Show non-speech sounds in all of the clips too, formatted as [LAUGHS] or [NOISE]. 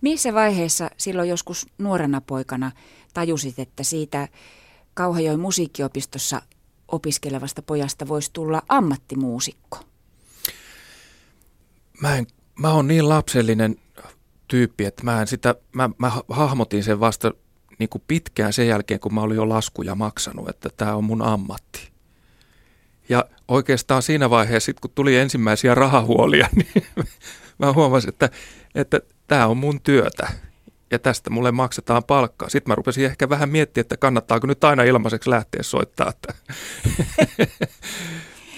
Missä vaiheessa silloin joskus nuorena poikana tajusit, että siitä Kauhajoen musiikkiopistossa opiskelevasta pojasta voisi tulla ammattimuusikko? Mä, en, mä oon niin lapsellinen tyyppi, että mä, en sitä, mä, mä hahmotin sen vasta niin kuin pitkään sen jälkeen, kun mä olin jo laskuja maksanut, että tämä on mun ammatti. Ja oikeastaan siinä vaiheessa, kun tuli ensimmäisiä rahahuolia, [LAUGHS] niin mä huomasin, että, että tämä on mun työtä ja tästä mulle maksetaan palkkaa. Sitten mä rupesin ehkä vähän miettiä, että kannattaako nyt aina ilmaiseksi lähteä soittaa. Että [LAUGHS]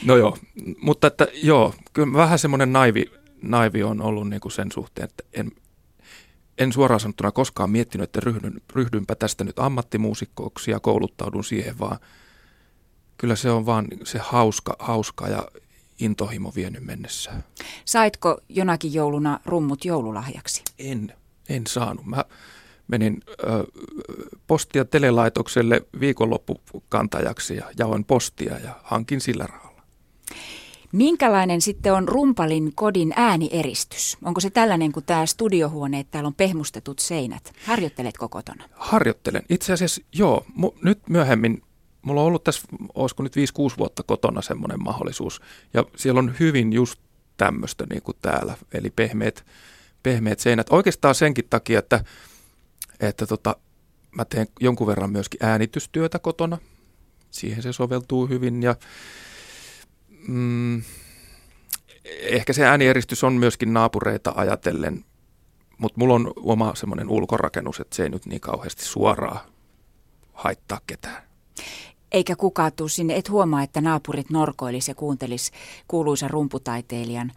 no joo, mutta että joo, kyllä vähän semmoinen naivi, naivi on ollut niin kuin sen suhteen, että en, en suoraan sanottuna koskaan miettinyt, että ryhdyn, ryhdynpä tästä nyt ammattimuusikkoksi ja kouluttaudun siihen, vaan kyllä se on vaan se hauska, hauska ja intohimo vienyt mennessä. Saitko jonakin jouluna rummut joululahjaksi? En, en saanut. Mä menin ö, posti- ja telelaitokselle viikonloppukantajaksi ja jaoin postia ja hankin sillä rahalla. Minkälainen sitten on rumpalin kodin äänieristys? Onko se tällainen kuin tämä studiohuone, että täällä on pehmustetut seinät? Harjoitteletko kotona? Harjoittelen. Itse asiassa joo. Mu- nyt myöhemmin, mulla on ollut tässä, olisiko nyt 5-6 vuotta kotona semmoinen mahdollisuus. Ja siellä on hyvin just tämmöistä niin kuin täällä, eli pehmeät, pehmeät seinät. Oikeastaan senkin takia, että, että tota, mä teen jonkun verran myöskin äänitystyötä kotona. Siihen se soveltuu hyvin ja mm, ehkä se äänieristys on myöskin naapureita ajatellen, mutta mulla on oma semmoinen ulkorakennus, että se ei nyt niin kauheasti suoraan haittaa ketään. Eikä kukaan tuu sinne, et huomaa, että naapurit norkoilis ja kuuntelis kuuluisa rumputaiteilijan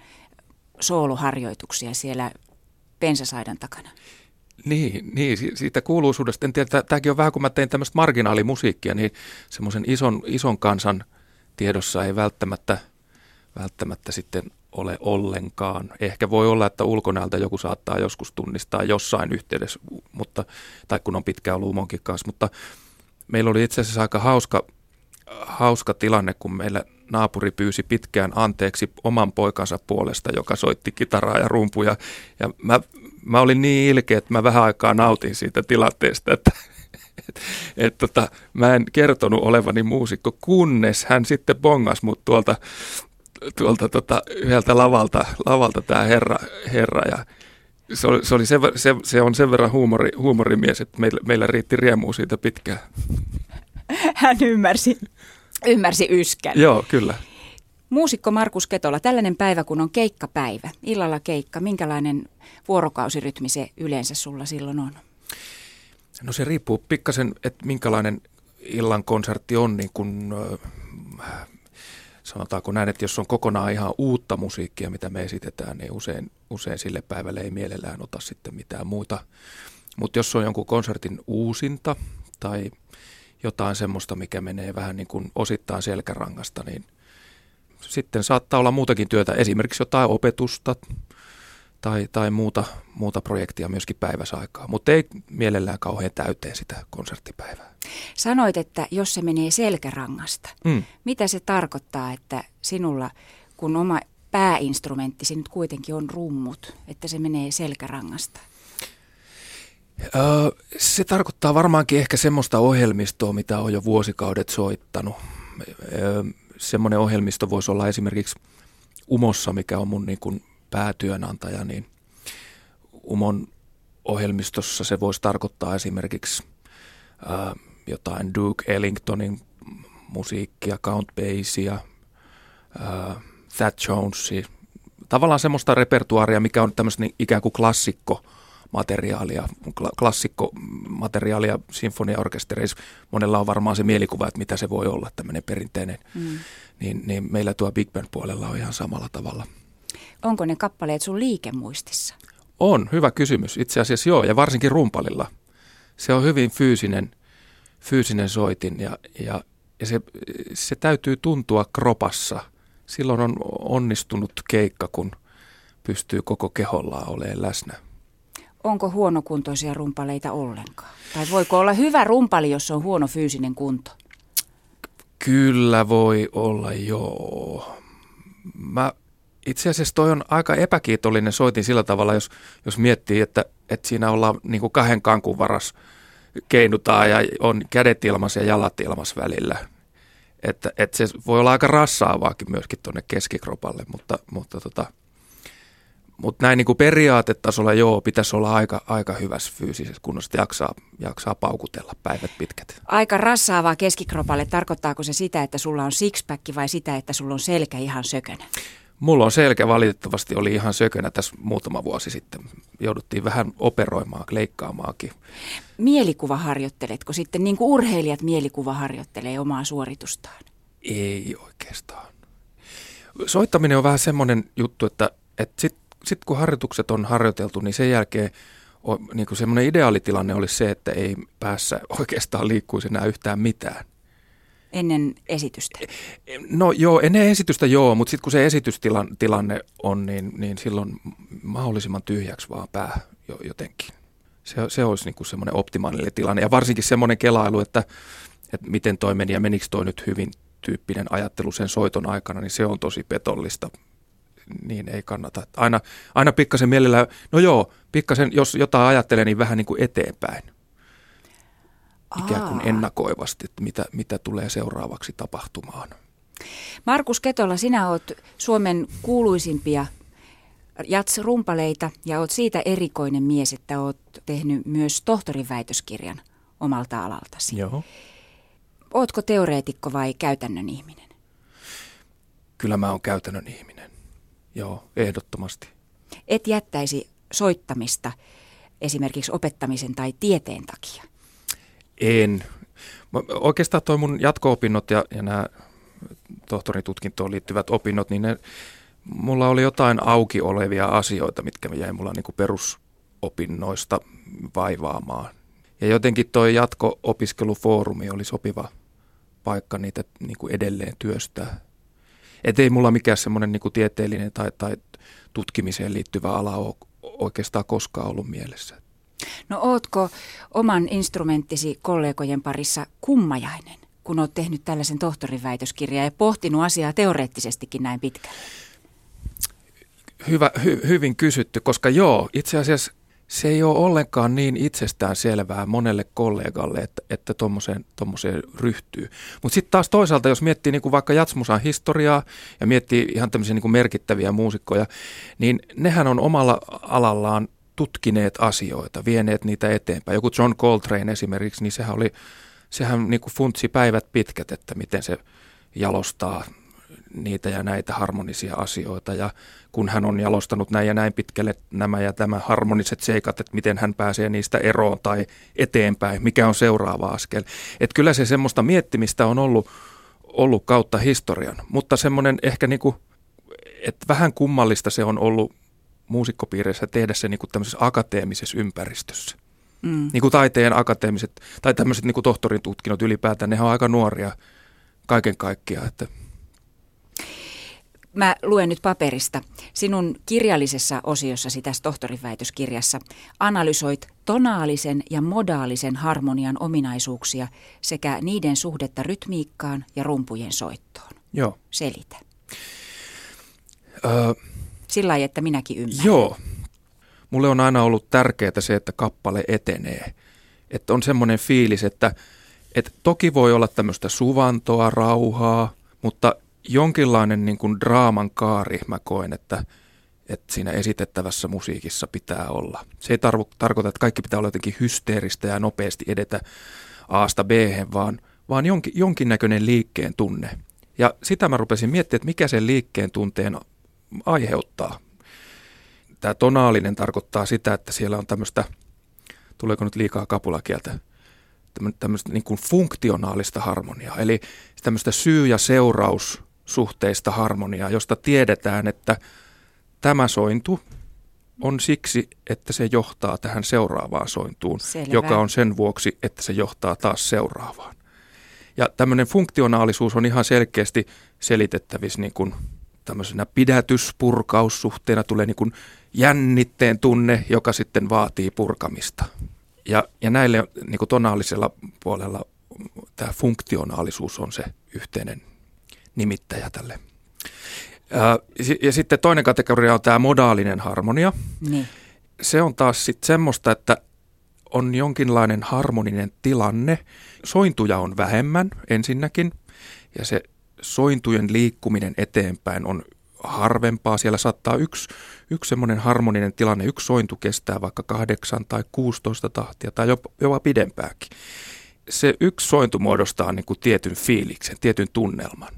sooloharjoituksia siellä pensasaidan takana. Niin, niin, siitä kuuluisuudesta. En tiedä, tämäkin on vähän kuin mä tein tämmöistä marginaalimusiikkia, niin semmoisen ison, ison kansan – tiedossa ei välttämättä, välttämättä sitten ole ollenkaan. Ehkä voi olla, että ulkonäöltä joku saattaa joskus tunnistaa jossain yhteydessä, mutta, tai kun on pitkään ollut kanssa, mutta meillä oli itse asiassa aika hauska, hauska tilanne, kun meillä naapuri pyysi pitkään anteeksi oman poikansa puolesta, joka soitti kitaraa ja rumpuja. Ja mä, mä olin niin ilkeä, että mä vähän aikaa nautin siitä tilanteesta, että et, et, tota, mä en kertonut olevani muusikko, kunnes hän sitten bongas mut tuolta, tuolta tota, yhdeltä lavalta, lavalta tämä herra, herra ja se, oli, se, oli se, se, se on sen verran huumori, huumorimies, että meillä, meillä riitti riemua siitä pitkään. [LAUGHS] Hän ymmärsi, ymmärsi yskän. Joo, kyllä. Muusikko Markus Ketola, tällainen päivä kun on keikkapäivä, illalla keikka, minkälainen vuorokausirytmi se yleensä sulla silloin on? No se riippuu pikkasen, että minkälainen illan konsertti on, niin kun, äh, sanotaanko näin, että jos on kokonaan ihan uutta musiikkia, mitä me esitetään, niin usein, usein sille päivälle ei mielellään ota sitten mitään muuta. Mutta jos on jonkun konsertin uusinta tai jotain semmoista, mikä menee vähän niin kuin osittain selkärangasta, niin sitten saattaa olla muutakin työtä, esimerkiksi jotain opetusta, tai, tai muuta, muuta projektia myöskin päiväsaikaa, mutta ei mielellään kauhean täyteen sitä konserttipäivää. Sanoit, että jos se menee selkärangasta, mm. mitä se tarkoittaa, että sinulla, kun oma pääinstrumenttisi nyt kuitenkin on rummut, että se menee selkärangasta? Öö, se tarkoittaa varmaankin ehkä semmoista ohjelmistoa, mitä on jo vuosikaudet soittanut. Öö, semmoinen ohjelmisto voisi olla esimerkiksi Umossa, mikä on mun niin kuin päätyönantaja, niin Umon ohjelmistossa se voisi tarkoittaa esimerkiksi ää, jotain Duke Ellingtonin musiikkia, Count Basia, ää, Thad Jonesia, tavallaan semmoista repertuaaria, mikä on tämmöistä niin ikään kuin klassikko materiaalia, klassikkomateriaalia sinfoniaorkestereissa. Monella on varmaan se mielikuva, että mitä se voi olla, tämmöinen perinteinen. Mm. Niin, niin meillä tuo Big Band puolella on ihan samalla tavalla – Onko ne kappaleet sun liikemuistissa? On, hyvä kysymys. Itse asiassa joo, ja varsinkin rumpalilla. Se on hyvin fyysinen, fyysinen soitin ja, ja, ja se, se täytyy tuntua kropassa. Silloin on onnistunut keikka, kun pystyy koko kehollaan olemaan läsnä. Onko huonokuntoisia rumpaleita ollenkaan? Tai voiko olla hyvä rumpali, jos on huono fyysinen kunto? Kyllä voi olla, joo. Mä itse asiassa toi on aika epäkiitollinen soitin sillä tavalla, jos, jos miettii, että että siinä ollaan niin kuin kahden kankun varas keinutaan ja on kädet ilmas ja jalat ilmas välillä. Että, että se voi olla aika rassaavaakin myöskin tuonne keskikropalle, mutta, mutta tota, mutta näin niin kuin periaatetasolla joo, pitäisi olla aika, aika hyvässä fyysisessä kunnossa, jaksaa, jaksaa paukutella päivät pitkät. Aika rassaavaa keskikropalle, tarkoittaako se sitä, että sulla on sixpack vai sitä, että sulla on selkä ihan sökönä? Mulla on selkä valitettavasti oli ihan sökönä tässä muutama vuosi sitten. Jouduttiin vähän operoimaan, leikkaamaankin. Mielikuva harjoitteletko sitten, niin kuin urheilijat mielikuva harjoittelee omaa suoritustaan? Ei oikeastaan. Soittaminen on vähän semmoinen juttu, että, että sit, sit kun harjoitukset on harjoiteltu, niin sen jälkeen on, niin kuin semmoinen ideaalitilanne olisi se, että ei päässä oikeastaan liikkuisi enää yhtään mitään ennen esitystä? No joo, ennen esitystä joo, mutta sitten kun se esitystilanne on, niin, niin silloin mahdollisimman tyhjäksi vaan pää jotenkin. Se, se olisi niin semmoinen optimaalinen tilanne ja varsinkin semmoinen kelailu, että, että miten toi meni ja menikö toi nyt hyvin tyyppinen ajattelu sen soiton aikana, niin se on tosi petollista. Niin ei kannata. Aina, aina pikkasen mielellä, no joo, pikkasen, jos jotain ajattelee, niin vähän niin kuin eteenpäin ikään kuin ennakoivasti, että mitä, mitä tulee seuraavaksi tapahtumaan. Markus Ketola, sinä olet Suomen kuuluisimpia jats-rumpaleita ja olet siitä erikoinen mies, että olet tehnyt myös tohtorin väitöskirjan omalta alaltasi. Joo. Ootko teoreetikko vai käytännön ihminen? Kyllä mä oon käytännön ihminen. Joo, ehdottomasti. Et jättäisi soittamista esimerkiksi opettamisen tai tieteen takia? En. Oikeastaan toi mun jatko-opinnot ja, ja nämä tohtoritutkintoon liittyvät opinnot, niin ne, mulla oli jotain auki olevia asioita, mitkä jäi mulla niin kuin perusopinnoista vaivaamaan. Ja jotenkin toi jatko-opiskelufoorumi oli sopiva paikka niitä niin kuin edelleen työstää. Et ei mulla mikään semmoinen niin tieteellinen tai, tai tutkimiseen liittyvä ala ole oikeastaan koskaan ollut mielessä. No ootko oman instrumenttisi kollegojen parissa kummajainen, kun oot tehnyt tällaisen tohtorin väitöskirjan ja pohtinut asiaa teoreettisestikin näin pitkälle? Hyvä, hy, hyvin kysytty, koska joo, itse asiassa se ei ole ollenkaan niin itsestään selvää monelle kollegalle, että, että tommoseen, tommoseen ryhtyy. Mutta sitten taas toisaalta, jos miettii niin kuin vaikka Jatsmusan historiaa ja miettii ihan tämmöisiä niin kuin merkittäviä muusikkoja, niin nehän on omalla alallaan tutkineet asioita, vieneet niitä eteenpäin. Joku John Coltrane esimerkiksi, niin sehän oli, sehän niin kuin funtsi päivät pitkät, että miten se jalostaa niitä ja näitä harmonisia asioita. Ja kun hän on jalostanut näin ja näin pitkälle nämä ja tämä harmoniset seikat, että miten hän pääsee niistä eroon tai eteenpäin, mikä on seuraava askel. Että kyllä se semmoista miettimistä on ollut, ollut kautta historian, mutta semmoinen ehkä niin kuin, että vähän kummallista se on ollut muusikkopiireissä tehdä se niin kuin tämmöisessä akateemisessa ympäristössä. Mm. Niin kuin taiteen akateemiset tai tämmöiset niin kuin tohtorin tutkinnot ylipäätään, ne on aika nuoria kaiken kaikkiaan. Että. Mä luen nyt paperista. Sinun kirjallisessa osiossasi tässä tohtoriväitöskirjassa analysoit tonaalisen ja modaalisen harmonian ominaisuuksia sekä niiden suhdetta rytmiikkaan ja rumpujen soittoon. Joo. Selitä. Öö, sillä lailla, että minäkin ymmärrän. Joo. Mulle on aina ollut tärkeää se, että kappale etenee. Että on semmoinen fiilis, että, että toki voi olla tämmöistä suvantoa, rauhaa, mutta jonkinlainen niin kuin draaman kaari mä koen, että, että siinä esitettävässä musiikissa pitää olla. Se ei tarvo, tarkoita, että kaikki pitää olla jotenkin hysteeristä ja nopeasti edetä Aasta b vaan, vaan jonkin, jonkinnäköinen liikkeen tunne. Ja sitä mä rupesin miettimään, että mikä sen liikkeen tunteen aiheuttaa. Tämä tonaalinen tarkoittaa sitä, että siellä on tämmöistä, tuleeko nyt liikaa kapulakieltä, tämmöistä niin kuin funktionaalista harmoniaa, eli tämmöistä syy- ja seuraussuhteista harmoniaa, josta tiedetään, että tämä sointu on siksi, että se johtaa tähän seuraavaan sointuun, Selvä. joka on sen vuoksi, että se johtaa taas seuraavaan. Ja tämmöinen funktionaalisuus on ihan selkeästi selitettävissä niin kuin tämmöisenä pidätyspurkaussuhteena tulee niin kuin jännitteen tunne, joka sitten vaatii purkamista. Ja, ja näille niin kuin tonaalisella puolella tämä funktionaalisuus on se yhteinen nimittäjä tälle. Ja, ja sitten toinen kategoria on tämä modaalinen harmonia. Niin. se on taas sitten semmoista, että on jonkinlainen harmoninen tilanne. Sointuja on vähemmän ensinnäkin ja se sointujen liikkuminen eteenpäin on harvempaa. Siellä saattaa yksi, yksi semmoinen harmoninen tilanne, yksi sointu kestää vaikka kahdeksan tai 16 tahtia tai jopa, jopa pidempääkin. Se yksi sointu muodostaa niin kuin tietyn fiiliksen, tietyn tunnelman.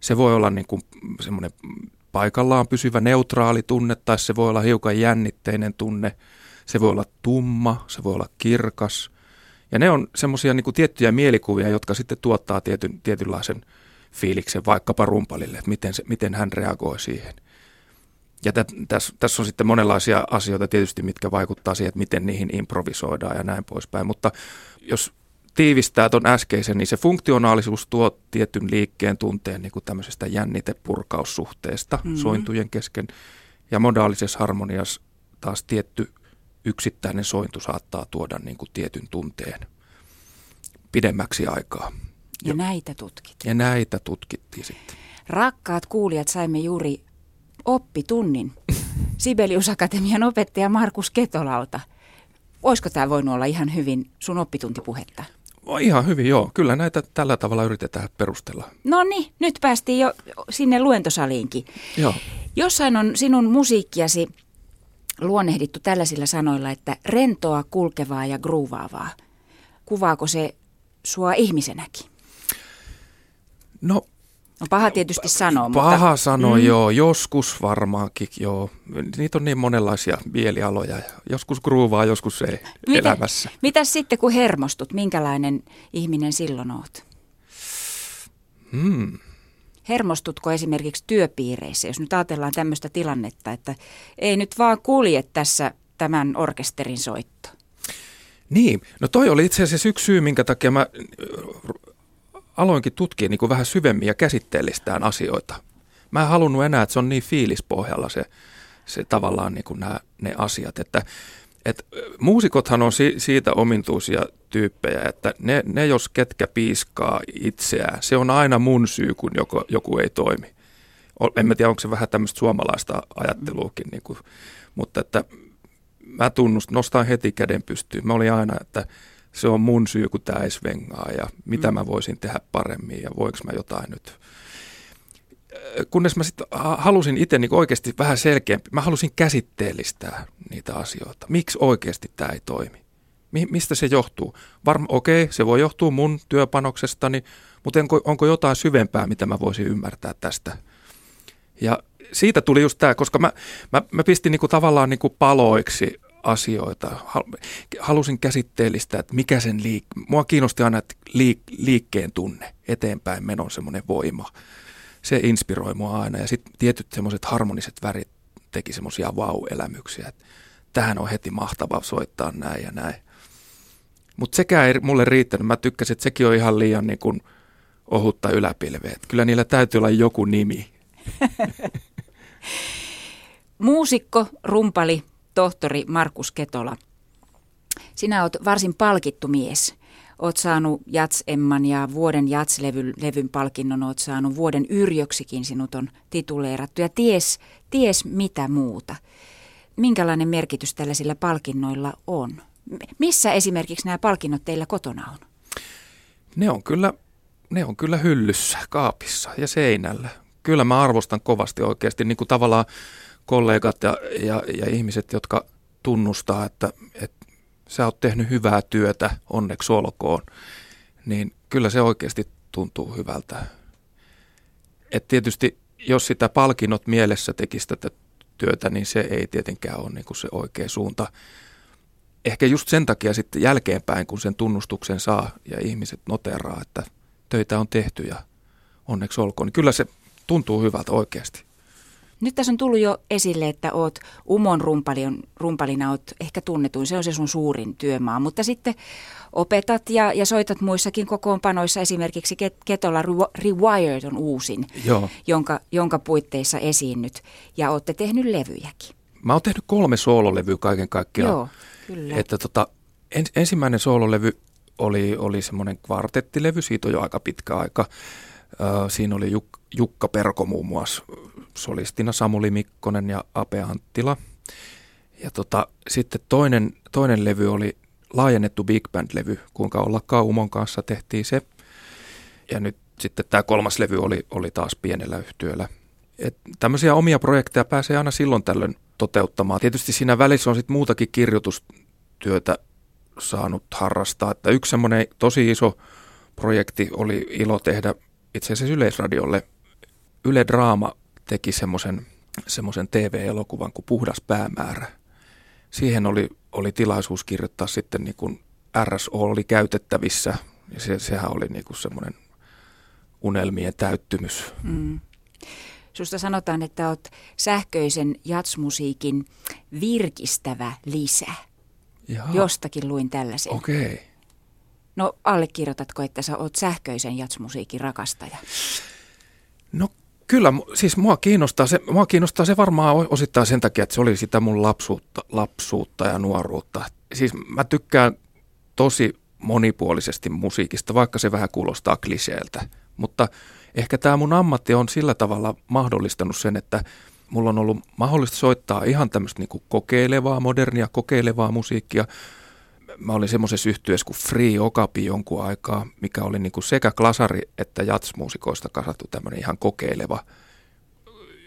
Se voi olla niin kuin semmoinen paikallaan pysyvä neutraali tunne tai se voi olla hiukan jännitteinen tunne. Se voi olla tumma, se voi olla kirkas. Ja ne on semmoisia niin tiettyjä mielikuvia, jotka sitten tuottaa tietyn, tietynlaisen fiiliksen vaikkapa rumpalille, että miten, se, miten hän reagoi siihen. Ja tässä täs on sitten monenlaisia asioita tietysti, mitkä vaikuttaa siihen, että miten niihin improvisoidaan ja näin poispäin. Mutta jos tiivistää tuon äskeisen, niin se funktionaalisuus tuo tietyn liikkeen tunteen niin kuin tämmöisestä jännitepurkaussuhteesta mm-hmm. sointujen kesken. Ja modaalisessa harmoniassa taas tietty yksittäinen sointu saattaa tuoda niin kuin tietyn tunteen pidemmäksi aikaa. Ja, ja näitä tutkittiin. Ja näitä tutkittiin sitten. Rakkaat kuulijat, saimme juuri oppitunnin [LAUGHS] Sibelius Akatemian opettaja Markus Ketolalta. Olisiko tämä voinut olla ihan hyvin sun oppituntipuhetta? Oh, ihan hyvin, joo. Kyllä näitä tällä tavalla yritetään perustella. No niin, nyt päästiin jo sinne luentosaliinkin. Joo. Jossain on sinun musiikkiasi luonnehdittu tällaisilla sanoilla, että rentoa, kulkevaa ja gruuvaavaa. Kuvaako se sua ihmisenäkin? No No paha tietysti sanoa, Paha mutta... sanoa, mm. joo. Joskus varmaankin, joo. Niitä on niin monenlaisia mielialoja. Joskus gruuvaa, joskus ei Miten, elämässä. Mitäs sitten, kun hermostut? Minkälainen ihminen silloin oot? Hmm. Hermostutko esimerkiksi työpiireissä, jos nyt ajatellaan tämmöistä tilannetta, että ei nyt vaan kulje tässä tämän orkesterin soitto? Niin, no toi oli itse asiassa yksi syy, minkä takia mä aloinkin tutkia niin kuin vähän syvemmin ja käsitteellistään asioita. Mä en halunnut enää, että se on niin fiilispohjalla se, se tavallaan niin kuin nämä, ne asiat, että et, muusikothan on si, siitä omintuisia tyyppejä, että ne, ne jos ketkä piiskaa itseään, se on aina mun syy, kun joku, joku ei toimi. En mä tiedä, onko se vähän tämmöistä suomalaista ajatteluakin, niin kuin, mutta että mä tunnustan, nostan heti käden pystyyn. Mä olin aina, että se on mun syy, kun tämä ei svengaa ja mitä mm. mä voisin tehdä paremmin ja voiko mä jotain nyt. Kunnes mä sitten halusin itse niin oikeasti vähän selkeämpi, mä halusin käsitteellistää niitä asioita. Miksi oikeasti tämä ei toimi? Mi- mistä se johtuu? Varma, okei, okay, se voi johtua mun työpanoksestani, mutta onko, onko jotain syvempää, mitä mä voisin ymmärtää tästä? Ja siitä tuli just tämä, koska mä, mä, mä pistin niinku tavallaan niinku paloiksi asioita. Halusin käsitteellistä, että mikä sen liik- Mua kiinnosti aina, että liik- liikkeen tunne, eteenpäin menon semmoinen voima. Se inspiroi mua aina ja sitten tietyt semmoiset harmoniset värit teki semmoisia vau-elämyksiä, että tähän on heti mahtavaa soittaa näin ja näin. Mutta sekään ei mulle riittänyt. Mä tykkäsin, että sekin on ihan liian niin kuin ohutta yläpilveä. Kyllä niillä täytyy olla joku nimi. [LAUGHS] Muusikko, rumpali, tohtori Markus Ketola. Sinä olet varsin palkittu mies. Oot saanut Jats-Emman ja vuoden Jats-levyn palkinnon, oot saanut vuoden Yrjöksikin sinut on tituleerattu ja ties, ties mitä muuta. Minkälainen merkitys tällaisilla palkinnoilla on? Missä esimerkiksi nämä palkinnot teillä kotona on? Ne on kyllä, ne on kyllä hyllyssä, kaapissa ja seinällä. Kyllä mä arvostan kovasti oikeasti niin kuin tavallaan kollegat ja, ja, ja ihmiset, jotka tunnustaa, että, että sä oot tehnyt hyvää työtä, onneksi olkoon, niin kyllä se oikeasti tuntuu hyvältä. Et tietysti jos sitä palkinnot mielessä tekisi tätä työtä, niin se ei tietenkään ole niin kuin se oikea suunta. Ehkä just sen takia sitten jälkeenpäin, kun sen tunnustuksen saa ja ihmiset noteraa, että töitä on tehty ja onneksi olkoon, niin kyllä se tuntuu hyvältä oikeasti. Nyt tässä on tullut jo esille, että oot Umon rumpalin, rumpalina oot ehkä tunnetuin, se on se sun suurin työmaa, mutta sitten opetat ja, ja soitat muissakin kokoonpanoissa, esimerkiksi Ketola Rewired on uusin, Joo. Jonka, jonka puitteissa esiinnyt ja olette tehnyt levyjäkin. Mä oon tehnyt kolme soololevyä kaiken kaikkiaan. Joo, kyllä. Että tota, ens, ensimmäinen soololevy oli, oli semmoinen kvartettilevy, siitä on jo aika pitkä aika. Siinä oli Juk, Jukka Perko muun muassa solistina Samuli Mikkonen ja Ape Anttila. Ja tota, sitten toinen, toinen levy oli laajennettu Big Band-levy, kuinka olla Kaumon kanssa tehtiin se. Ja nyt sitten tämä kolmas levy oli, oli taas pienellä yhtiöllä. Et tämmöisiä omia projekteja pääsee aina silloin tällöin toteuttamaan. Tietysti siinä välissä on sitten muutakin kirjoitustyötä saanut harrastaa. Että yksi semmoinen tosi iso projekti oli ilo tehdä itse asiassa Yleisradiolle. Yle Draama teki semmoisen semmoisen TV-elokuvan kuin Puhdas päämäärä. Siihen oli, oli tilaisuus kirjoittaa sitten niin kuin RSO oli käytettävissä ja se, sehän oli niin kuin semmoinen unelmien täyttymys. Mm. Susta sanotaan, että olet sähköisen jatsmusiikin virkistävä lisä. Jaha. Jostakin luin tällaisen. Okei. Okay. No allekirjoitatko, että sä oot sähköisen jatsmusiikin rakastaja? No kyllä, siis mua kiinnostaa, se, mua kiinnostaa se varmaan osittain sen takia, että se oli sitä mun lapsuutta, lapsuutta ja nuoruutta. Siis mä tykkään tosi monipuolisesti musiikista, vaikka se vähän kuulostaa kliseeltä. Mutta ehkä tämä mun ammatti on sillä tavalla mahdollistanut sen, että mulla on ollut mahdollista soittaa ihan tämmöistä niin kokeilevaa, modernia kokeilevaa musiikkia. Mä olin semmoisessa yhtyessä kuin Free Okapi jonkun aikaa, mikä oli niin kuin sekä klasari että jatsmuusikoista kasattu tämmöinen ihan kokeileva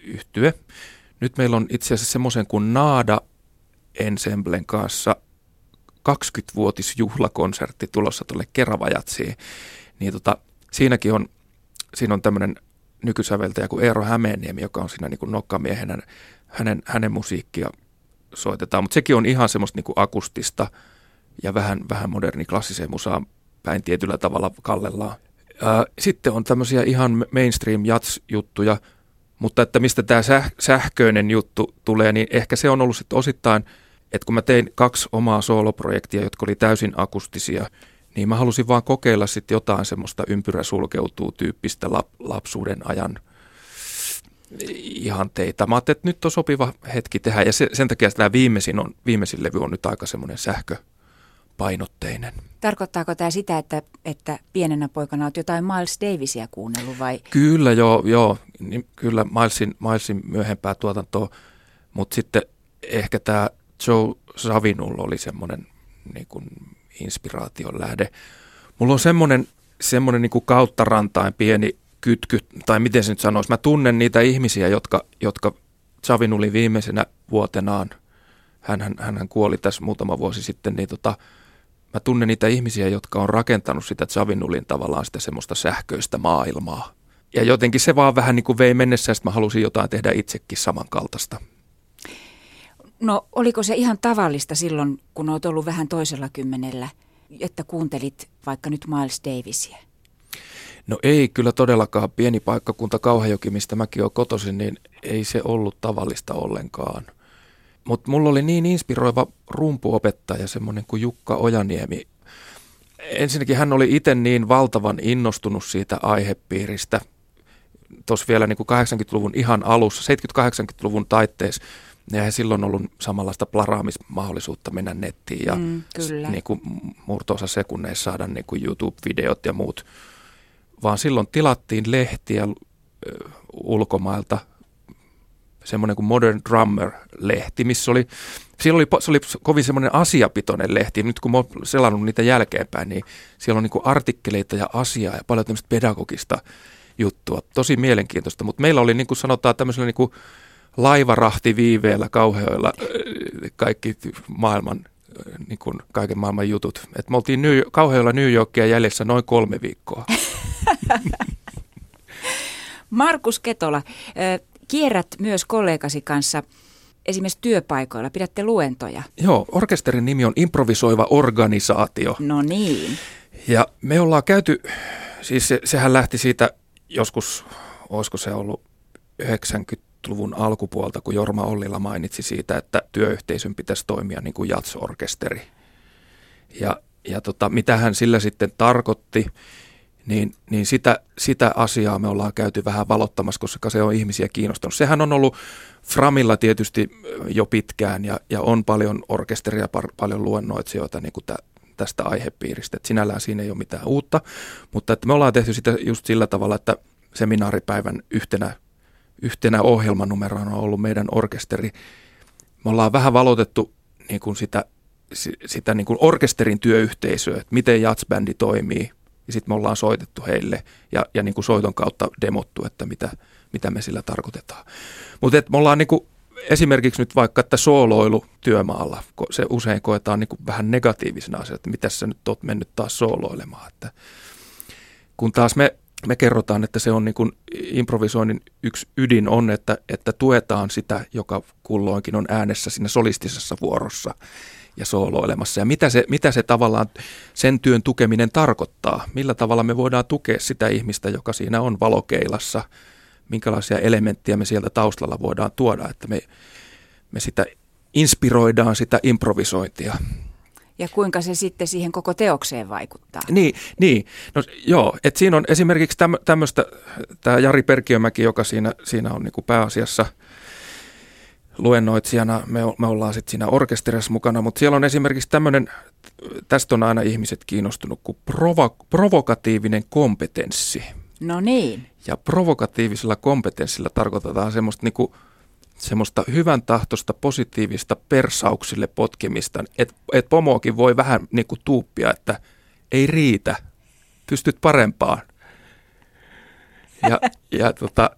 yhtye. Nyt meillä on itse asiassa semmoisen kuin Naada Ensemblen kanssa 20-vuotisjuhlakonsertti tulossa tuolle Keravajatsiin. Niin tota, siinäkin on siinä on tämmöinen nykysäveltäjä kuin Eero Hämeeniemi, joka on siinä niin kuin nokkamiehenä. Hänen, hänen musiikkia soitetaan, mutta sekin on ihan semmoista niin kuin akustista ja vähän, vähän moderni klassiseen musaan päin tietyllä tavalla kallellaan. Sitten on tämmöisiä ihan mainstream jats-juttuja, mutta että mistä tämä sähköinen juttu tulee, niin ehkä se on ollut sitten osittain, että kun mä tein kaksi omaa sooloprojektia, jotka oli täysin akustisia – niin mä halusin vaan kokeilla sitten jotain semmoista ympyrä sulkeutuu tyyppistä lap, lapsuuden ajan ihanteita. Mä ajattelin, että nyt on sopiva hetki tehdä ja se, sen takia tämä viimeisin, on, viimeisin levy on nyt aika semmoinen sähköpainotteinen. Tarkoittaako tämä sitä, että, että pienenä poikana olet jotain Miles Davisia kuunnellut vai? Kyllä joo, joo niin, kyllä Milesin, Milesin myöhempää tuotantoa, mutta sitten ehkä tämä Joe Savinul oli semmoinen niin kuin inspiraation lähde. Mulla on semmoinen, semmoinen niin kuin kautta rantain pieni kytky, tai miten se nyt sanoisi, mä tunnen niitä ihmisiä, jotka, jotka Savinuli viimeisenä vuotenaan, hän, hän, hän kuoli tässä muutama vuosi sitten, niin tota, mä tunnen niitä ihmisiä, jotka on rakentanut sitä Savinulin tavallaan sitä semmoista sähköistä maailmaa. Ja jotenkin se vaan vähän niin kuin vei mennessä, että mä halusin jotain tehdä itsekin samankaltaista. No oliko se ihan tavallista silloin, kun olet ollut vähän toisella kymmenellä, että kuuntelit vaikka nyt Miles Davisia? No ei kyllä todellakaan. Pieni paikkakunta Kauhajoki, mistä mäkin olen kotoisin, niin ei se ollut tavallista ollenkaan. Mutta mulla oli niin inspiroiva rumpuopettaja, semmoinen kuin Jukka Ojaniemi. Ensinnäkin hän oli itse niin valtavan innostunut siitä aihepiiristä. Tuossa vielä niin kuin 80-luvun ihan alussa, 70-80-luvun taitteessa ja ei silloin ollut samanlaista plaraamismahdollisuutta mennä nettiin ja mm, kyllä. Niin kuin murtoosa sekunneissa saada niin kuin YouTube-videot ja muut, vaan silloin tilattiin lehtiä ulkomailta, semmoinen kuin Modern Drummer-lehti, missä oli, siellä oli, se oli kovin semmoinen asiapitoinen lehti. Nyt kun mä oon selannut niitä jälkeenpäin, niin siellä on niin artikkeleita ja asiaa ja paljon tämmöistä pedagogista juttua. Tosi mielenkiintoista, mutta meillä oli niin kuin sanotaan tämmöisellä niin kuin laivarahti viiveellä kauheilla kaikki maailman, niin kuin kaiken maailman jutut. Et me oltiin New, kauheilla New Yorkia jäljessä noin kolme viikkoa. [LAUGHS] Markus Ketola, kierrät myös kollegasi kanssa esimerkiksi työpaikoilla, pidätte luentoja. Joo, orkesterin nimi on Improvisoiva organisaatio. No niin. Ja me ollaan käyty, siis se, sehän lähti siitä joskus, olisiko se ollut 90 luvun alkupuolta, kun Jorma Ollila mainitsi siitä, että työyhteisön pitäisi toimia niin kuin jatsorkesteri. Ja, ja tota, mitä hän sillä sitten tarkoitti, niin, niin sitä, sitä asiaa me ollaan käyty vähän valottamassa, koska se on ihmisiä kiinnostanut. Sehän on ollut Framilla tietysti jo pitkään ja, ja on paljon orkesteria, par, paljon luennoitsijoita niin kuin tä, tästä aihepiiristä. Et sinällään siinä ei ole mitään uutta, mutta että me ollaan tehty sitä just sillä tavalla, että seminaaripäivän yhtenä yhtenä ohjelmanumerona on ollut meidän orkesteri me ollaan vähän valotettu niin kuin sitä, sitä niin kuin orkesterin työyhteisöä, että miten jatsbändi toimii. Ja sitten me ollaan soitettu heille ja, ja niin kuin soiton kautta demottu, että mitä, mitä me sillä tarkoitetaan. Mutta me ollaan niin kuin esimerkiksi nyt vaikka, että sooloilu työmaalla, se usein koetaan niin kuin vähän negatiivisena asiana, että mitä sä nyt oot mennyt taas sooloilemaan. Että kun taas me, me kerrotaan, että se on niin kuin improvisoinnin yksi ydin on, että, että tuetaan sitä, joka kulloinkin on äänessä siinä solistisessa vuorossa ja sooloilemassa. Ja mitä se, mitä se tavallaan sen työn tukeminen tarkoittaa? Millä tavalla me voidaan tukea sitä ihmistä, joka siinä on valokeilassa – minkälaisia elementtejä me sieltä taustalla voidaan tuoda, että me, me sitä inspiroidaan sitä improvisointia. Ja kuinka se sitten siihen koko teokseen vaikuttaa? Niin, niin. No, joo, että siinä on esimerkiksi tämmöistä, tämä Jari Perkiömäki, joka siinä, siinä on niinku pääasiassa luennoitsijana, me, me ollaan sitten siinä orkesterissa mukana, mutta siellä on esimerkiksi tämmöinen, tästä on aina ihmiset kiinnostunut, kuin provo, provokatiivinen kompetenssi. No niin. Ja provokatiivisella kompetenssilla tarkoitetaan semmoista, niin kuin, semmoista hyvän tahtosta positiivista persauksille potkimista, että et pomoakin voi vähän niin kuin tuuppia, että ei riitä, pystyt parempaan. Ja, ja tota,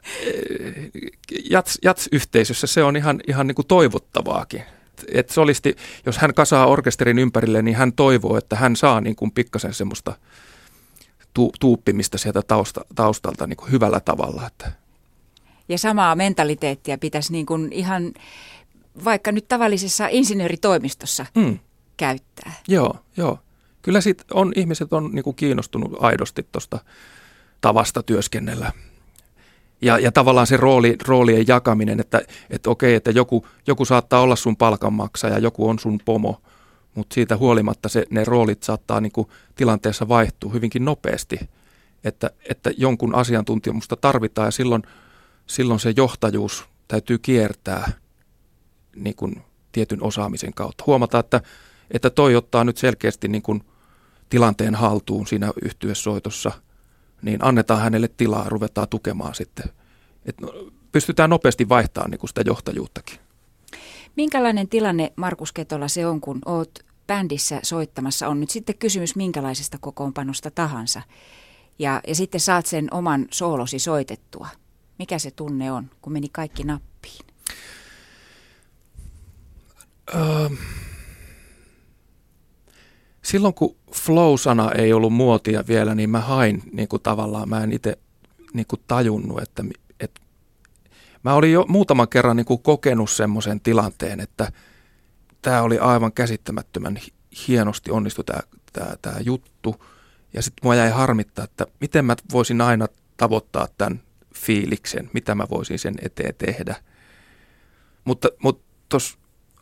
jats, jats-yhteisössä se on ihan, ihan niin kuin toivottavaakin. Et solisti, jos hän kasaa orkesterin ympärille, niin hän toivoo, että hän saa niin kuin pikkasen semmoista – tu, tuuppimista sieltä tausta, taustalta niin kuin hyvällä tavalla. Että. Ja samaa mentaliteettia pitäisi niin kuin ihan vaikka nyt tavallisessa insinööritoimistossa mm. käyttää. Joo, joo. Kyllä sit on, ihmiset on niin kuin kiinnostunut aidosti tuosta tavasta työskennellä. Ja, ja tavallaan se rooli, roolien jakaminen, että, että okei, että joku, joku saattaa olla sun palkanmaksaja, joku on sun pomo – mutta siitä huolimatta se, ne roolit saattaa niin kuin tilanteessa vaihtua hyvinkin nopeasti, että, että jonkun asiantuntemusta tarvitaan ja silloin, silloin se johtajuus täytyy kiertää niin kuin tietyn osaamisen kautta. Huomata, että, että toi ottaa nyt selkeästi niin kuin tilanteen haltuun siinä yhtyessoitossa, niin annetaan hänelle tilaa, ruvetaan tukemaan sitten. Et pystytään nopeasti vaihtamaan niin kuin sitä johtajuuttakin. Minkälainen tilanne, Markus Ketola, se on, kun oot bändissä soittamassa? On nyt sitten kysymys minkälaisesta kokoonpanosta tahansa. Ja, ja sitten saat sen oman soolosi soitettua. Mikä se tunne on, kun meni kaikki nappiin? Öö, silloin kun flow-sana ei ollut muotia vielä, niin mä hain niin kuin tavallaan, mä en itse niin kuin tajunnut, että Mä olin jo muutaman kerran niin kuin kokenut semmoisen tilanteen, että tämä oli aivan käsittämättömän hienosti onnistu tämä, tämä, tämä juttu. Ja sitten mua jäi harmittaa, että miten mä voisin aina tavoittaa tämän fiiliksen, mitä mä voisin sen eteen tehdä. Mutta, mutta tuossa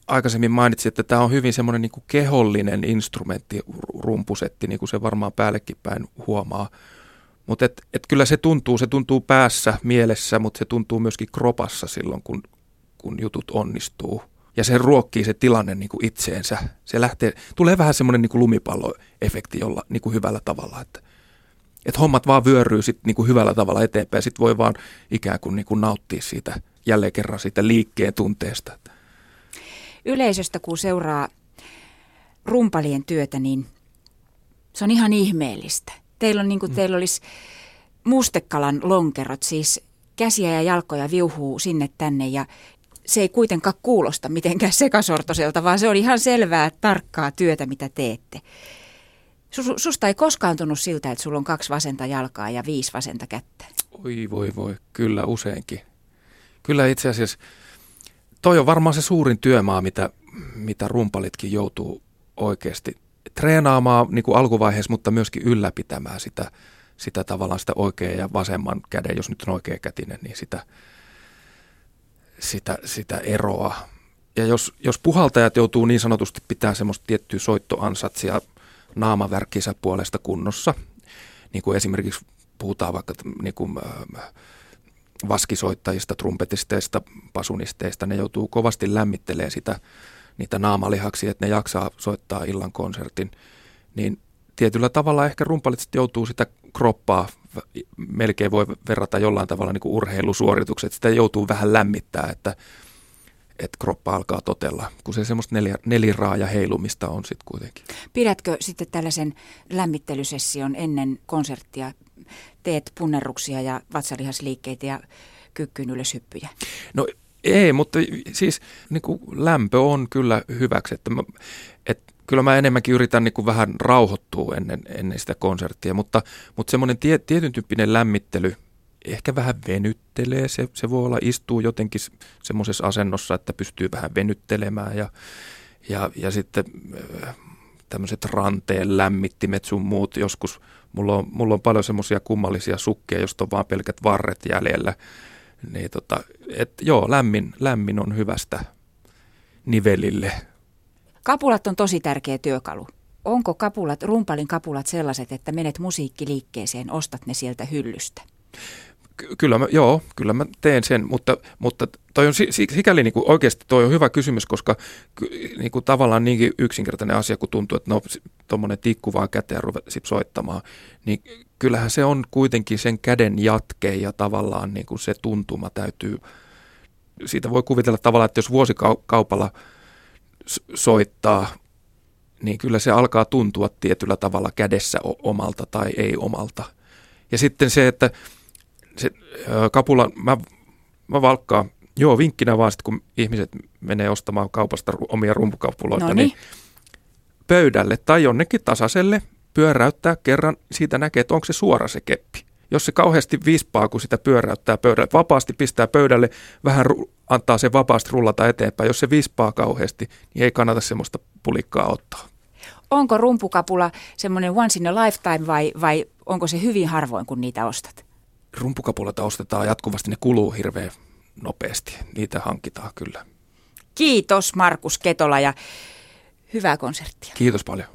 aikaisemmin mainitsin, että tämä on hyvin semmoinen niin kehollinen instrumentti, rumpusetti, niin kuin se varmaan päällekin päin huomaa. Mutta et, et kyllä se tuntuu, se tuntuu päässä, mielessä, mutta se tuntuu myöskin kropassa silloin, kun, kun jutut onnistuu. Ja se ruokkii se tilanne niin kuin itseensä. Se lähtee, tulee vähän semmoinen niin lumipalloefekti jolla, niin kuin hyvällä tavalla, että, että hommat vaan vyöryy sit niin kuin hyvällä tavalla eteenpäin. Sitten voi vaan ikään kuin, niin kuin nauttia siitä jälleen kerran siitä liikkeen tunteesta. Yleisöstä kun seuraa rumpalien työtä, niin se on ihan ihmeellistä Teillä, on niin kuin, mm. teillä olisi mustekalan lonkerot, siis käsiä ja jalkoja viuhuu sinne tänne ja se ei kuitenkaan kuulosta mitenkään sekasortoiselta, vaan se on ihan selvää, tarkkaa työtä, mitä teette. Susta ei koskaan tunnu siltä, että sulla on kaksi vasenta jalkaa ja viisi vasenta kättä. Oi voi voi, kyllä useinkin. Kyllä itse asiassa toi on varmaan se suurin työmaa, mitä, mitä rumpalitkin joutuu oikeasti treenaamaan niin kuin alkuvaiheessa, mutta myöskin ylläpitämään sitä, sitä tavallaan sitä oikea ja vasemman käden, jos nyt on oikea kätinen, niin sitä, sitä, sitä eroa. Ja jos, jos puhaltajat joutuu niin sanotusti pitää semmoista tiettyä soittoansatsia naamavärkkinsä puolesta kunnossa, niin kuin esimerkiksi puhutaan vaikka niin kuin, äh, vaskisoittajista, trumpetisteista, pasunisteista, ne joutuu kovasti lämmittelemään sitä niitä naamalihaksi, että ne jaksaa soittaa illan konsertin, niin tietyllä tavalla ehkä rumpalit joutuu sitä kroppaa, melkein voi verrata jollain tavalla niin kuin urheilusuoritukset, sitä joutuu vähän lämmittää, että, että kroppa alkaa totella, kun se semmoista neljä, neliraaja heilumista on sitten kuitenkin. Pidätkö sitten tällaisen lämmittelysession ennen konserttia? Teet punnerruksia ja vatsalihasliikkeitä ja kykkyyn ylöshyppyjä? No ei, mutta siis niin kuin lämpö on kyllä hyväksi. Että mä, et, kyllä mä enemmänkin yritän niin kuin vähän rauhoittua ennen, ennen sitä konserttia, mutta, mutta semmoinen tie, tietyn tyyppinen lämmittely – ehkä vähän venyttelee. Se, se voi olla, istuu jotenkin semmoisessa asennossa, että pystyy vähän venyttelemään ja, ja, ja sitten äh, tämmöiset ranteen lämmittimet sun muut. Joskus mulla on, mulla on paljon semmoisia kummallisia sukkia, josta on vaan pelkät varret jäljellä. Niin tota, et joo, lämmin, lämmin on hyvästä nivelille. Kapulat on tosi tärkeä työkalu. Onko kapulat, rumpalin kapulat sellaiset, että menet musiikkiliikkeeseen, ostat ne sieltä hyllystä? Kyllä mä, joo, kyllä mä teen sen, mutta, mutta toi on sikäli niin kuin oikeasti toi on hyvä kysymys, koska niin kuin tavallaan niinkin yksinkertainen asia, kun tuntuu, että no tuommoinen tikku vaan käteen ruvet soittamaan, niin kyllähän se on kuitenkin sen käden jatke ja tavallaan niin kuin se tuntuma täytyy, siitä voi kuvitella tavallaan, että jos vuosikaupalla soittaa, niin kyllä se alkaa tuntua tietyllä tavalla kädessä omalta tai ei omalta. Ja sitten se, että se kapula, mä, mä valkkaan, joo vinkkinä vaan sitten kun ihmiset menee ostamaan kaupasta omia rumpukapuloita, Noniin. niin pöydälle tai jonnekin tasaiselle pyöräyttää kerran, siitä näkee, että onko se suora se keppi. Jos se kauheasti vispaa, kun sitä pyöräyttää pöydälle, vapaasti pistää pöydälle, vähän ru- antaa se vapaasti rullata eteenpäin. Jos se vispaa kauheasti, niin ei kannata semmoista pulikkaa ottaa. Onko rumpukapula semmoinen once in a lifetime vai, vai onko se hyvin harvoin, kun niitä ostat? Rumpukapuloita ostetaan jatkuvasti, ne kuluu hirveän nopeasti. Niitä hankitaan kyllä. Kiitos Markus Ketola ja hyvää konserttia. Kiitos paljon.